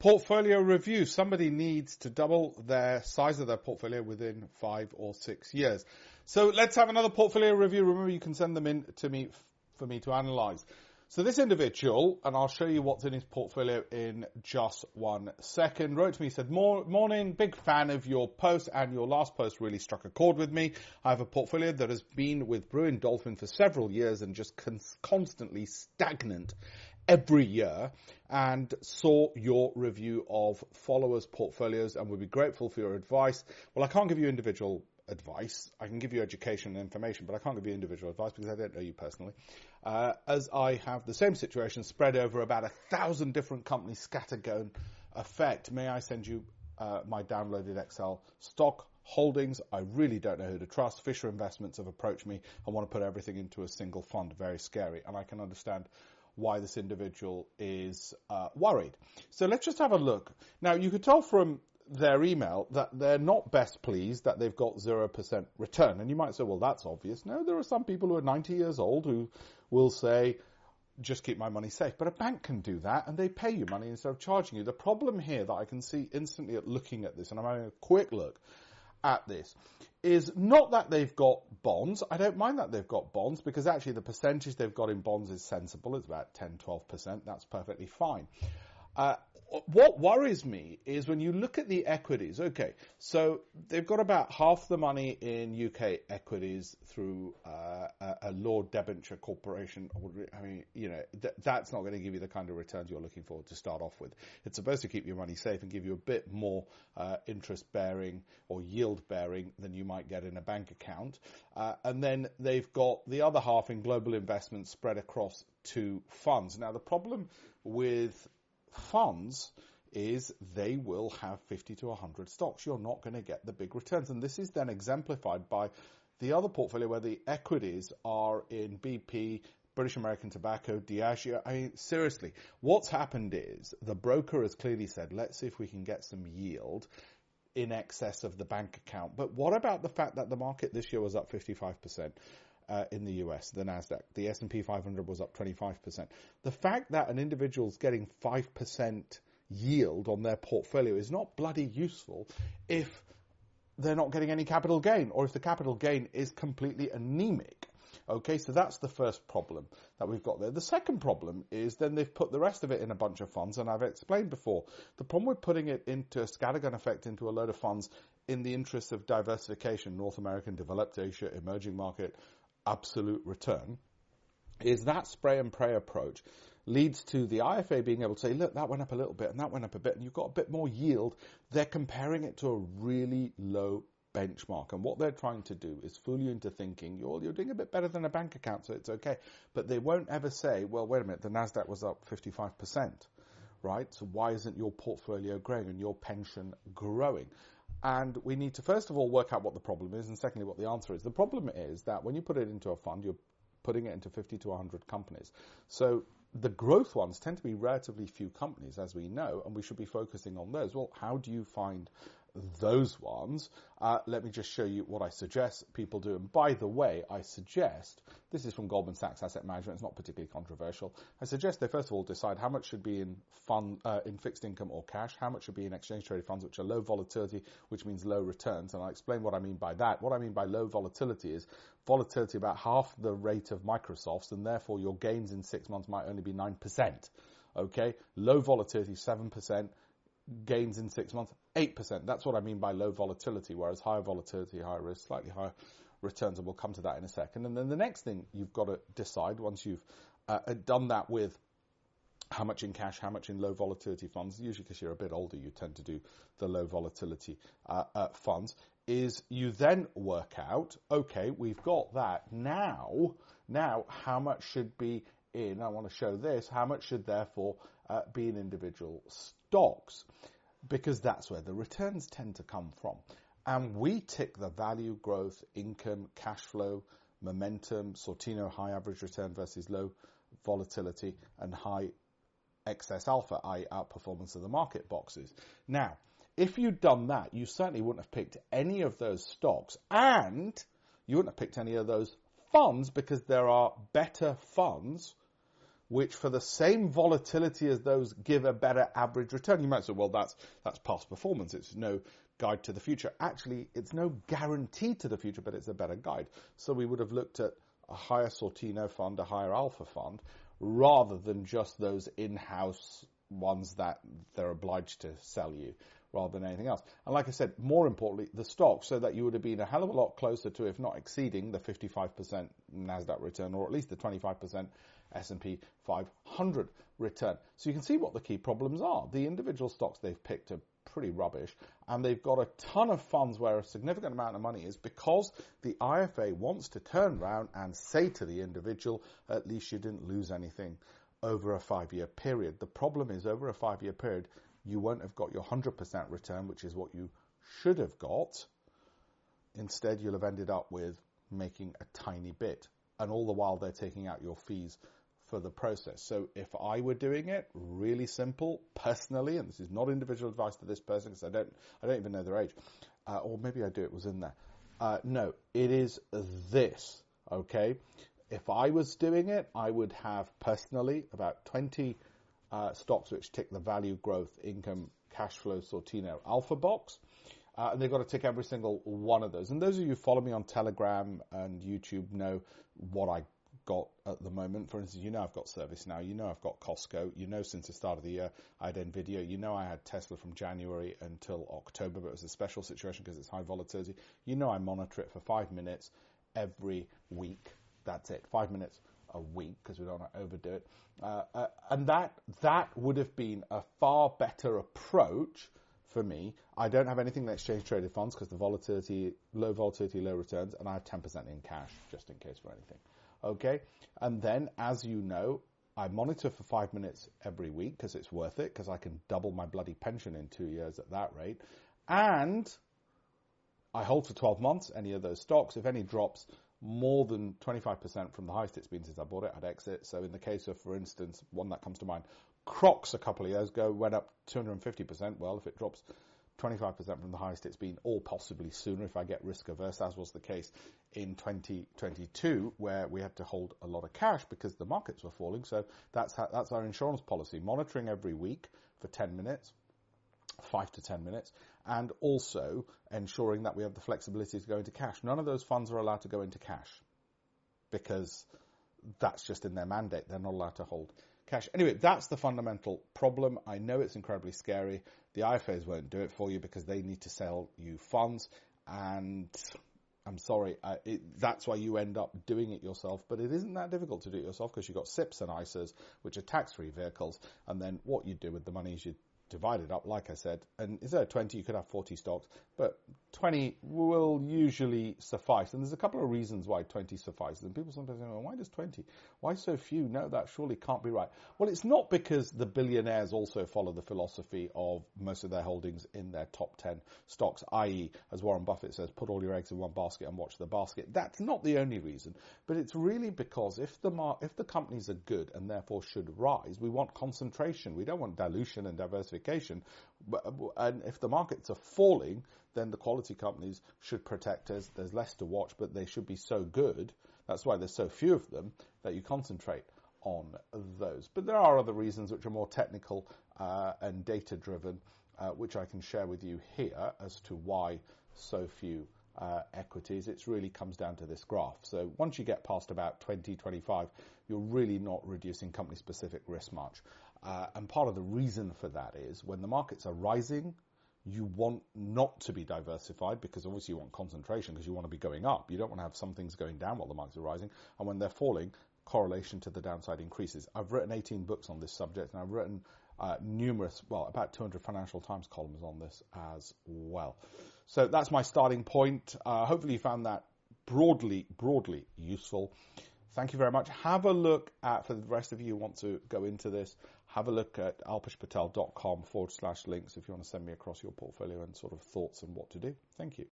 Portfolio review. Somebody needs to double their size of their portfolio within five or six years. So let's have another portfolio review. Remember, you can send them in to me for me to analyze. So this individual, and I'll show you what's in his portfolio in just one second, wrote to me, said, morning, big fan of your post and your last post really struck a chord with me. I have a portfolio that has been with Brewin Dolphin for several years and just constantly stagnant every year and saw your review of followers' portfolios and would be grateful for your advice. Well, I can't give you individual advice. I can give you education and information, but I can't give you individual advice because I don't know you personally. Uh, as I have the same situation spread over about a thousand different companies, scattergun effect, may I send you uh, my downloaded Excel stock holdings. I really don't know who to trust. Fisher Investments have approached me and want to put everything into a single fund. Very scary. And I can understand why this individual is uh, worried. So let's just have a look. Now you could tell from their email that they're not best pleased that they've got 0% return. And you might say, well, that's obvious. No, there are some people who are 90 years old who will say, just keep my money safe. But a bank can do that and they pay you money instead of charging you. The problem here that I can see instantly at looking at this, and I'm having a quick look, at this is not that they've got bonds. I don't mind that they've got bonds because actually the percentage they've got in bonds is sensible. It's about 10, 12%. That's perfectly fine. Uh, what worries me is when you look at the equities. Okay, so they've got about half the money in UK equities through uh, a, a Law Debenture Corporation. I mean, you know, th- that's not going to give you the kind of returns you're looking for to start off with. It's supposed to keep your money safe and give you a bit more uh, interest bearing or yield bearing than you might get in a bank account. Uh, and then they've got the other half in global investments spread across two funds. Now, the problem with funds is they will have 50 to 100 stocks. You're not going to get the big returns. And this is then exemplified by the other portfolio where the equities are in BP, British American Tobacco, Diageo. I mean, seriously, what's happened is the broker has clearly said, let's see if we can get some yield in excess of the bank account. But what about the fact that the market this year was up 55%? Uh, in the US, the Nasdaq. The S&P 500 was up 25%. The fact that an individual's getting 5% yield on their portfolio is not bloody useful if they're not getting any capital gain or if the capital gain is completely anemic. Okay, so that's the first problem that we've got there. The second problem is then they've put the rest of it in a bunch of funds, and I've explained before, the problem with putting it into a scattergun effect into a load of funds in the interest of diversification, North American, developed Asia, emerging market, absolute return is that spray and pray approach leads to the IFA being able to say, look, that went up a little bit and that went up a bit and you've got a bit more yield. They're comparing it to a really low benchmark. And what they're trying to do is fool you into thinking you're, you're doing a bit better than a bank account, so it's okay. But they won't ever say, well, wait a minute, the NASDAQ was up 55%, right? So why isn't your portfolio growing and your pension growing? And we need to first of all work out what the problem is, and secondly, what the answer is. The problem is that when you put it into a fund, you're putting it into 50 to 100 companies. So the growth ones tend to be relatively few companies, as we know, and we should be focusing on those. Well, how do you find those ones, uh, let me just show you what I suggest people do. And by the way, I suggest, this is from Goldman Sachs Asset Management, it's not particularly controversial. I suggest they first of all decide how much should be in fund, uh, in fixed income or cash, how much should be in exchange traded funds, which are low volatility, which means low returns. And I'll explain what I mean by that. What I mean by low volatility is volatility about half the rate of Microsoft's, and therefore your gains in six months might only be 9%. Okay? Low volatility, 7% gains in six months, 8%. That's what I mean by low volatility, whereas higher volatility, higher risk, slightly higher returns, and we'll come to that in a second. And then the next thing you've got to decide once you've uh, uh done that with how much in cash, how much in low volatility funds, usually because you're a bit older, you tend to do the low volatility uh, uh, funds, is you then work out, okay, we've got that. Now, now, how much should be in, I want to show this, how much should therefore uh, be in individual stocks because that's where the returns tend to come from. And we tick the value, growth, income, cash flow, momentum, Sortino high average return versus low volatility and high excess alpha, i.e. outperformance of the market boxes. Now, if you'd done that, you certainly wouldn't have picked any of those stocks and you wouldn't have picked any of those funds because there are better funds which for the same volatility as those give a better average return. You might say, well, that's, that's past performance. It's no guide to the future. Actually, it's no guarantee to the future, but it's a better guide. So we would have looked at a higher Sortino fund, a higher alpha fund, rather than just those in-house ones that they're obliged to sell you rather than anything else. And like I said, more importantly, the stock, so that you would have been a hell of a lot closer to, if not exceeding, the 55% Nasdaq return, or at least the 25% S&P 500 return. So you can see what the key problems are. The individual stocks they've picked are pretty rubbish, and they've got a ton of funds where a significant amount of money is because the IFA wants to turn around and say to the individual, at least you didn't lose anything over a five year period. The problem is over a five year period, you won't have got your 100% return, which is what you should have got. Instead, you'll have ended up with making a tiny bit. And all the while, they're taking out your fees for the process. So if I were doing it, really simple, personally, and this is not individual advice to this person because I don't, I don't even know their age, uh, or maybe I do, it was in there. Uh, no, it is this, okay? If I was doing it, I would have personally about 20 uh, stocks which tick the value growth, income, cash flow, Sortino alpha box. Uh, and they've got to tick every single one of those. And those of you who follow me on Telegram and YouTube know what I got at the moment. For instance, you know I've got ServiceNow, you know I've got Costco, you know since the start of the year I had Nvidia, you know I had Tesla from January until October, but it was a special situation because it's high volatility. You know I monitor it for five minutes every week. That's it, five minutes a week because we don't want to overdo it. Uh, uh, and that that would have been a far better approach for me. I don't have anything in exchange traded funds because the volatility, low volatility, low returns, and I have 10% in cash just in case for anything. Okay, and then as you know, I monitor for five minutes every week because it's worth it because I can double my bloody pension in two years at that rate, and I hold for 12 months any of those stocks. If any drops, more than 25% from the highest it's been since I bought it, I'd exit. So in the case of, for instance, one that comes to mind, Crocs a couple of years ago went up 250%. Well, if it drops 25% from the highest it's been, or possibly sooner if I get risk averse, as was the case in 2022, where we had to hold a lot of cash because the markets were falling. So that's how, that's our insurance policy, monitoring every week for 10 minutes, five to 10 minutes, and also ensuring that we have the flexibility to go into cash. None of those funds are allowed to go into cash because that's just in their mandate. They're not allowed to hold cash. Anyway, that's the fundamental problem. I know it's incredibly scary. The IFAs won't do it for you because they need to sell you funds and I'm sorry, uh, it, that's why you end up doing it yourself, but it isn't that difficult to do it yourself because you've got SIPPs and ISAs, which are tax-free vehicles, and then what you do with the money is you divide it up, like I said, and instead of 20, you could have 40 stocks, but 20 will usually suffice. And there's a couple of reasons why 20 suffices. And people sometimes say, well, why does 20? Why so few? No, that surely can't be right. Well, it's not because the billionaires also follow the philosophy of most of their holdings in their top 10 stocks, i.e., as Warren Buffett says, put all your eggs in one basket and watch the basket. That's not the only reason, but it's really because if the mar- if the companies are good and therefore should rise, we want concentration. We don't want dilution and diversification diversification. And if the markets are falling, then the quality companies should protect us. There's less to watch, but they should be so good. That's why there's so few of them that you concentrate on those. But there are other reasons which are more technical uh, and data driven, uh, which I can share with you here as to why so few uh, equities. It really comes down to this graph. So once you get past about 20, 25, you're really not reducing company specific risk much. Uh, and part of the reason for that is when the markets are rising, you want not to be diversified because obviously you want concentration because you want to be going up. You don't want to have some things going down while the markets are rising. And when they're falling, correlation to the downside increases. I've written 18 books on this subject and I've written uh, numerous, well, about 200 Financial Times columns on this as well. So that's my starting point. Uh, hopefully you found that broadly, broadly useful. Thank you very much. Have a look at, for the rest of you who want to go into this, have a look at alpeshpatel.com forward slash links if you want to send me across your portfolio and sort of thoughts on what to do. Thank you.